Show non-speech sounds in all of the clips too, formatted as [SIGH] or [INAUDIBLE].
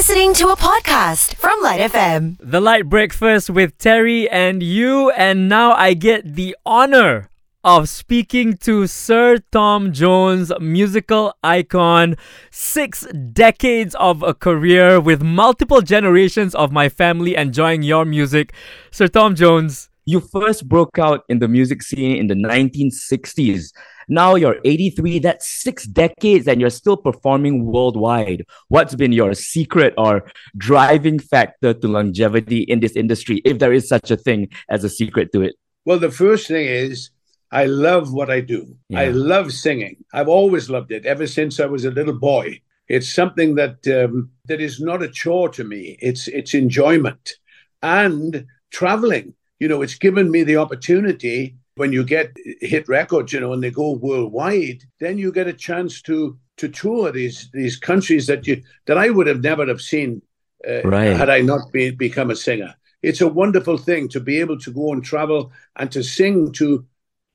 listening to a podcast from Lite FM. The Lite Breakfast with Terry and you, and now I get the honor of speaking to Sir Tom Jones, musical icon, six decades of a career with multiple generations of my family enjoying your music. Sir Tom Jones, you first broke out in the music scene in the 1960s. Now you're 83, that's six decades, and you're still performing worldwide. What's been your secret or driving factor to longevity in this industry, if there is such a thing as a secret to it? Well, the first thing is I love what I do. Yeah. I love singing. I've always loved it ever since I was a little boy. It's something that um, that is not a chore to me. It's it's enjoyment and traveling. You know, it's given me the opportunity when you get hit records, you know, and they go worldwide, then you get a chance to to tour these these countries that you that I would have never have seen uh, right. had I not be, become a singer. It's a wonderful thing to be able to go and travel and to sing to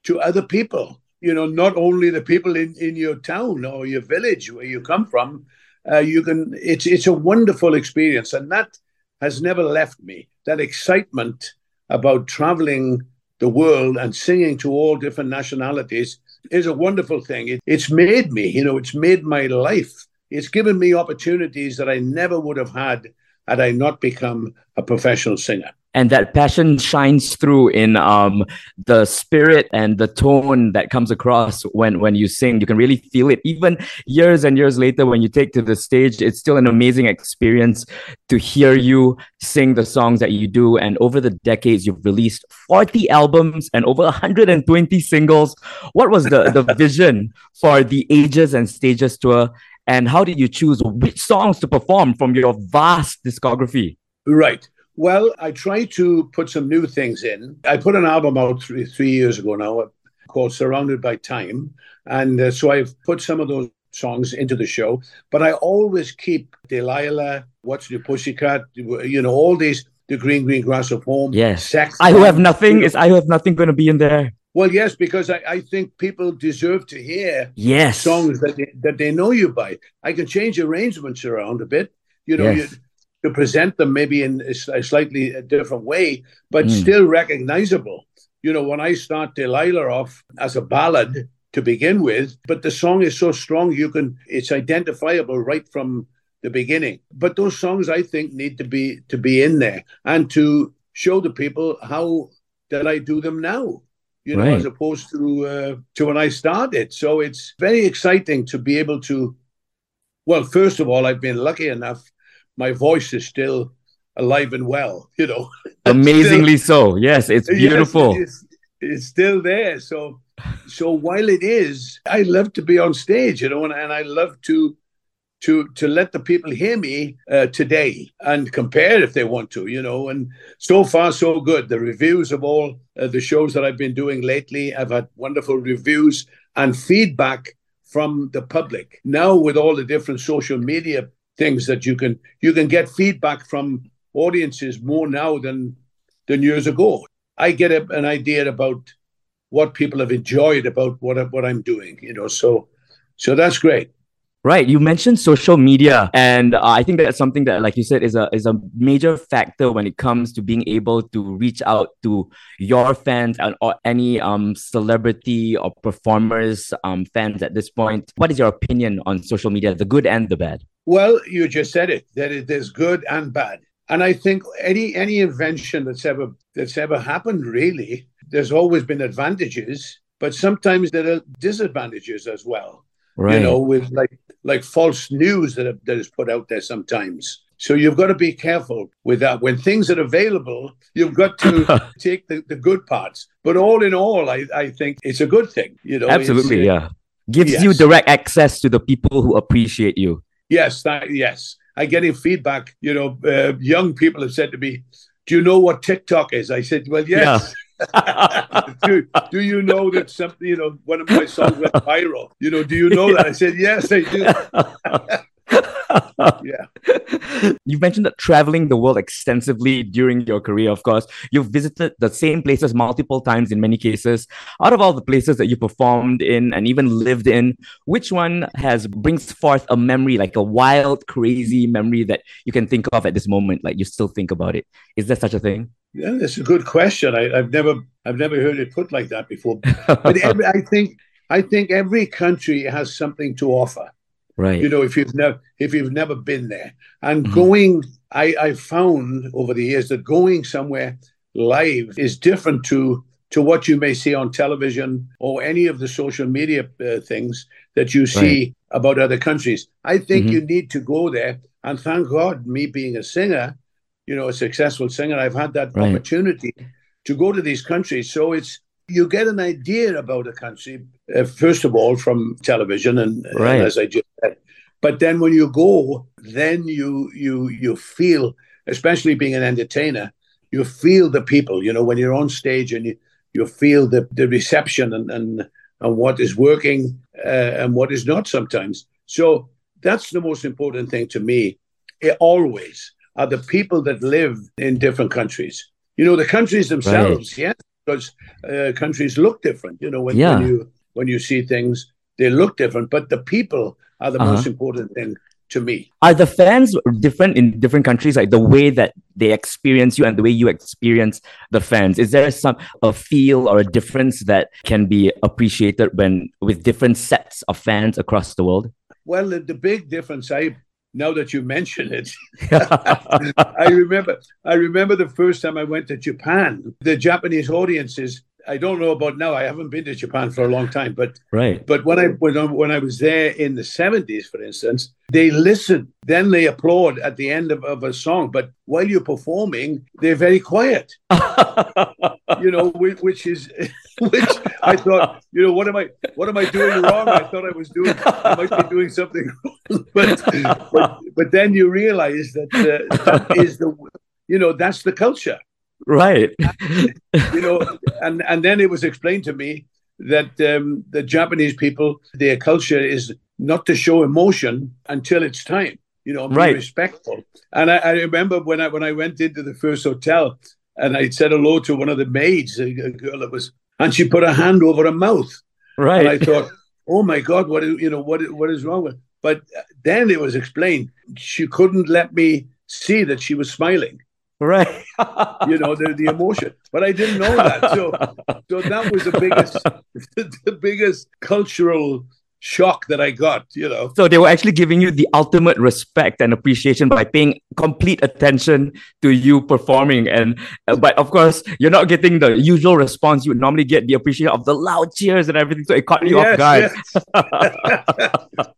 to other people. You know, not only the people in, in your town or your village where you come from. Uh, you can. It's it's a wonderful experience, and that has never left me. That excitement about traveling the world and singing to all different nationalities is a wonderful thing. It, it's made me, you know, it's made my life. It's given me opportunities that I never would have had had I not become a professional singer and that passion shines through in um, the spirit and the tone that comes across when when you sing. You can really feel it. Even years and years later when you take to the stage it's still an amazing experience to hear you sing the songs that you do. And over the decades you've released 40 albums and over 120 singles. What was the the [LAUGHS] vision for the ages and stages tour? And how did you choose which songs to perform from your vast discography? Right well, I try to put some new things in. I put an album out three, three years ago now called Surrounded by Time. And uh, so I've put some of those songs into the show, but I always keep Delilah, What's Your Pussycat, you know, all these, The Green Green Grass of Home. Yes. Sex. I Who Have Nothing is I Who Have Nothing going to be in there. Well, yes, because I, I think people deserve to hear yes. songs that they, that they know you by. I can change arrangements around a bit. You know, yes. you, to present them maybe in a slightly different way, but mm. still recognizable. You know, when I start Delilah off as a ballad to begin with, but the song is so strong you can it's identifiable right from the beginning. But those songs I think need to be to be in there and to show the people how that I do them now you know, right. as opposed to uh, to when I started. So it's very exciting to be able to. Well, first of all, I've been lucky enough my voice is still alive and well, [LAUGHS] you know. Amazingly still, so. Yes, it's beautiful. Yes, it's, it's, still there. So so while it is, I love to be on stage, you know, and, and I love to to to let the people hear me uh, today and compare if they want to, you know. And so far, so good. The reviews of all uh, the shows that I've been doing lately, I've had wonderful reviews and feedback from the public. Now, with all the different social media things that you can you can get feedback from audiences more now than than years ago. I get a, an idea about what people have enjoyed about what what I'm doing, you know. So so that's great. Right. You mentioned social media, and uh, I think that's something that, like you said, is a is a major factor when it comes to being able to reach out to your fans and or any um celebrity or performers um fans at this point. What is your opinion on social media, the good and the bad? Well, you just said it that it is good and bad, and I think any any invention that's ever that's ever happened, really, there's always been advantages, but sometimes there are disadvantages as well. Right. You know, with like like false news that, that is put out there sometimes. So you've got to be careful with that. When things are available, you've got to [LAUGHS] take the, the good parts. But all in all, I, I think it's a good thing. You know, absolutely, yeah. Gives yes. you direct access to the people who appreciate you. Yes, that, yes. I get getting feedback. You know, uh, young people have said to me, "Do you know what TikTok is?" I said, "Well, yes." Yeah. [LAUGHS] do, do you know that something, you know, one of my songs went viral? You know, do you know that? I said, yes, I do. [LAUGHS] yeah. [LAUGHS] You've mentioned that traveling the world extensively during your career, of course. You've visited the same places multiple times in many cases. Out of all the places that you performed in and even lived in, which one has brings forth a memory, like a wild, crazy memory that you can think of at this moment? Like you still think about it. Is there such a thing? Yeah, that's a good question. I, have never I've never heard it put like that before. But every, I think I think every country has something to offer. Right. You know, if you've never if you've never been there. And mm-hmm. going I, I found over the years that going somewhere live is different to to what you may see on television or any of the social media uh, things that you see right. about other countries. I think mm-hmm. you need to go there. And thank God, me being a singer, you know, a successful singer, I've had that right. opportunity to go to these countries. So it's you get an idea about a country uh, first of all from television and, right. and, as I just said, but then when you go, then you you you feel, especially being an entertainer, you feel the people. You know, when you're on stage and you you feel the the reception and and and what is working uh, and what is not sometimes. So that's the most important thing to me. It always are the people that live in different countries. You know, the countries themselves, right. yes, because uh, countries look different. You know, when, yeah. when you when you see things, they look different, but the people are the uh-huh. most important thing to me. Are the fans different in different countries? Like the way that they experience you and the way you experience the fans? Is there some a feel or a difference that can be appreciated when with different sets of fans across the world? Well, the, the big difference I now that you mention it, [LAUGHS] [LAUGHS] I remember I remember the first time I went to Japan. The Japanese audiences I don't know about now. I haven't been to Japan for a long time, but right. But when I when I, when I was there in the seventies, for instance, they listen, then they applaud at the end of, of a song. But while you're performing, they're very quiet. [LAUGHS] you know, which, which, is [LAUGHS] which I thought, you know, what am I what am I doing wrong? I thought I was doing I might be doing something wrong. [LAUGHS] but, but but then you realize that uh, that is the you know that's the culture right. [LAUGHS] You know and and then it was explained to me that um, the japanese people their culture is not to show emotion until it's time you know be right. respectful. And I, I, remember when i when i went into the first hotel and i said hello to one of the maids a, a girl that was and she put her hand over her mouth. Right and i thought oh my god what is you know what what is wrong with but then it was explained she couldn't let me see that she was smiling Right. you know, the, the emotion. But I didn't know that. So so that was the biggest [LAUGHS] the biggest cultural shock that I got, you know. So they were actually giving you the ultimate respect and appreciation by paying complete attention to you performing and uh, but of course you're not getting the usual response you would normally get the appreciation of the loud cheers and everything so it caught you yes, off guard. Yes. [LAUGHS]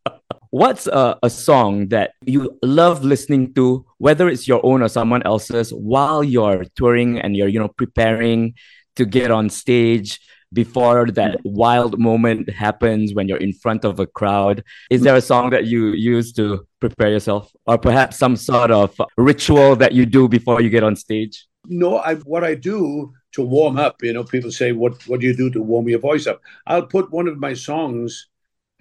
What's a, a song that you love listening to, whether it's your own or someone else's, while you're touring and you're, you know, preparing to get on stage before that wild moment happens when you're in front of a crowd? Is there a song that you use to prepare yourself, or perhaps some sort of ritual that you do before you get on stage? No, I what I do to warm up. You know, people say, "What what do you do to warm your voice up?" I'll put one of my songs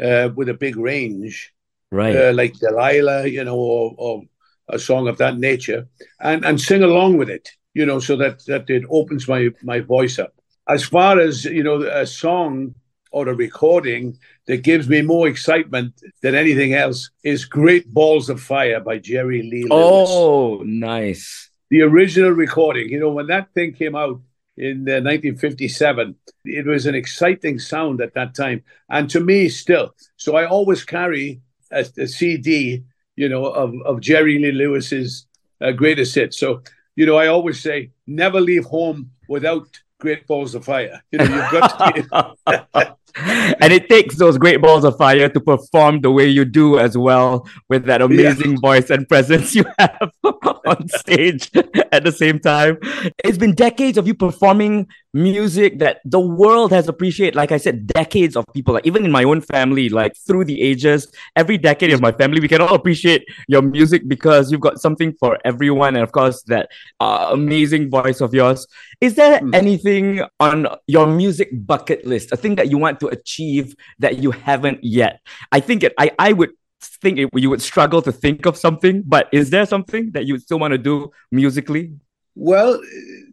uh, with a big range right? Uh, like Delilah, you know, or, or a song of that nature, and and sing along with it, you know, so that that it opens my my voice up. As far as you know, a song or a recording that gives me more excitement than anything else is "Great Balls of Fire" by Jerry Lee Lewis. Oh, nice! The original recording. You know, when that thing came out, in uh, 1957. It was an exciting sound at that time, and to me still. So I always carry a, a CD, you know, of, of Jerry Lee Lewis's uh, greatest hits. So, you know, I always say, never leave home without Great Balls of Fire. You know, you've got to. [LAUGHS] and it takes those great balls of fire to perform the way you do as well with that amazing yeah. voice and presence you have [LAUGHS] [LAUGHS] on stage at the same time. It's been decades of you performing music that the world has appreciated. Like I said, decades of people, like even in my own family, like through the ages, every decade of my family, we can all appreciate your music because you've got something for everyone. And of course, that uh, amazing voice of yours. Is there mm. anything on your music bucket list, a thing that you want to achieve that you haven't yet? I think it, I, I would think it, you would struggle to think of something, but is there something that you still want to do musically? Well,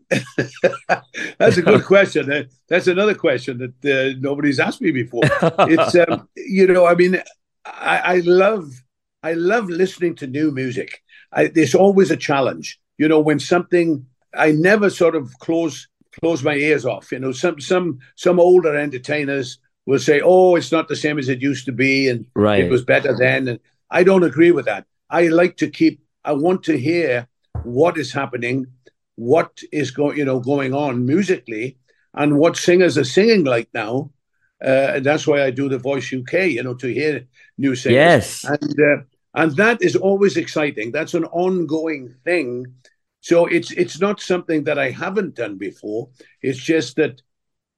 [LAUGHS] that's a good [LAUGHS] question. That's another question that uh, nobody's asked me before. It's [LAUGHS] um, you know, I mean, I, I, love I love listening to new music. I, there's always a challenge. You know, when something I never sort of close close my ears off. You know, some some some older entertainers will say, "Oh, it's not the same as it used to be, and right. it was better then." And I don't agree with that. I like to keep. I want to hear what is happening, what is going, you know, going on musically, and what singers are singing like now. Uh, and that's why I do the Voice UK, you know, to hear new singers. Yes, and uh, and that is always exciting. That's an ongoing thing. So it's it's not something that I haven't done before. It's just that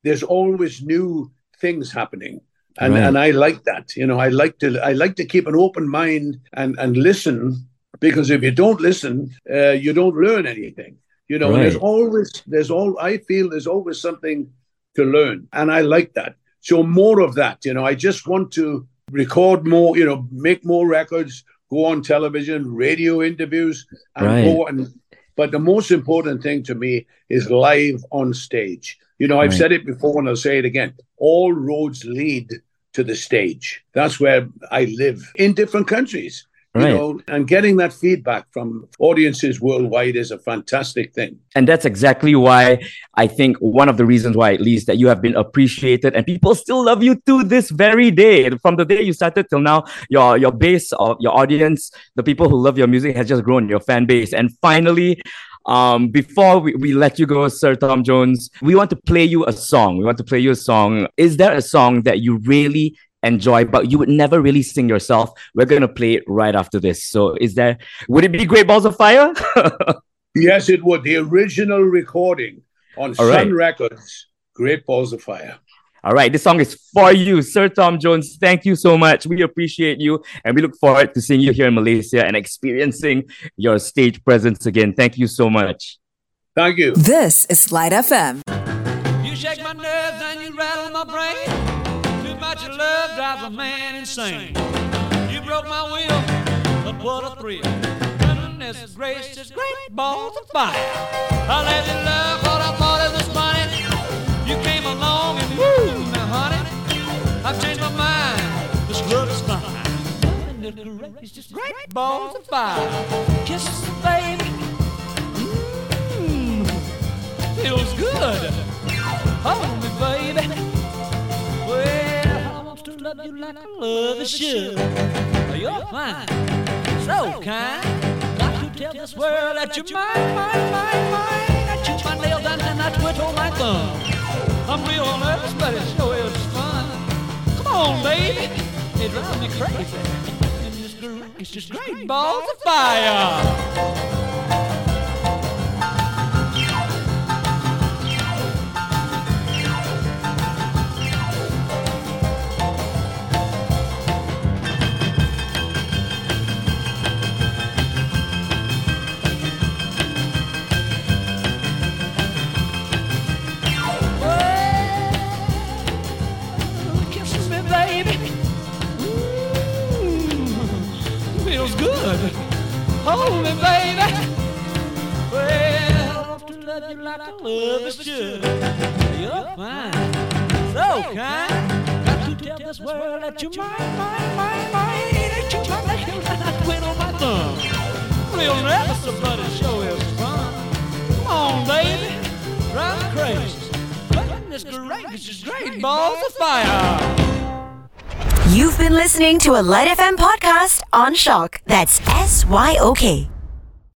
there's always new things happening and right. and I like that. You know, I like to I like to keep an open mind and and listen because if you don't listen, uh, you don't learn anything. You know, right. there's always there's all I feel there's always something to learn, and I like that. So more of that. You know, I just want to record more. You know, make more records, go on television, radio interviews, and right. go and. But the most important thing to me is live on stage. You know, I've right. said it before and I'll say it again. All roads lead to the stage. That's where I live in different countries. Right. You know, and getting that feedback from audiences worldwide is a fantastic thing. And that's exactly why I think one of the reasons why, at least, that you have been appreciated and people still love you to this very day. From the day you started till now, your your base of your audience, the people who love your music has just grown, your fan base. And finally, um, before we, we let you go, Sir Tom Jones, we want to play you a song. We want to play you a song. Is there a song that you really enjoy, but you would never really sing yourself? We're gonna play it right after this. So, is there? Would it be Great Balls of Fire? [LAUGHS] yes, it would. The original recording on All Sun right. Records, Great Balls of Fire. All right, this song is for you, Sir Tom Jones. Thank you so much. We appreciate you, and we look forward to seeing you here in Malaysia and experiencing your stage presence again. Thank you so much. Thank you. This is Lite FM. You shake my nerves and you rattle my brain. Love drives a man insane. You broke my will, but what a thrill. Goodness gracious, great balls of fire. I let you love what I thought it was funny. You came along and woo, now honey, I've changed my mind. This love is fine. It's just great balls of fire. Kisses, baby. Mmm, feels good. Hold me, baby. Love you like I love a should. You're fine, so kind. Got to tell this world that you're mine, mine, mine, mine. I chew my nails and I twiddle my thumb. I'm real nervous, but it sure is fun. Come on, baby. It drives me crazy. It's just great balls of fire. Love is should. You're fine, so kind. Got to tell this world that you're mine, mine, mine, mine. That you're my nail and I quit on my thumb. Real nervous, but it sure is fun. Come on, baby, drive me crazy. Goodness gracious, great balls of fire. You've been listening to a Lite FM podcast on SYOK. That's S Y O K.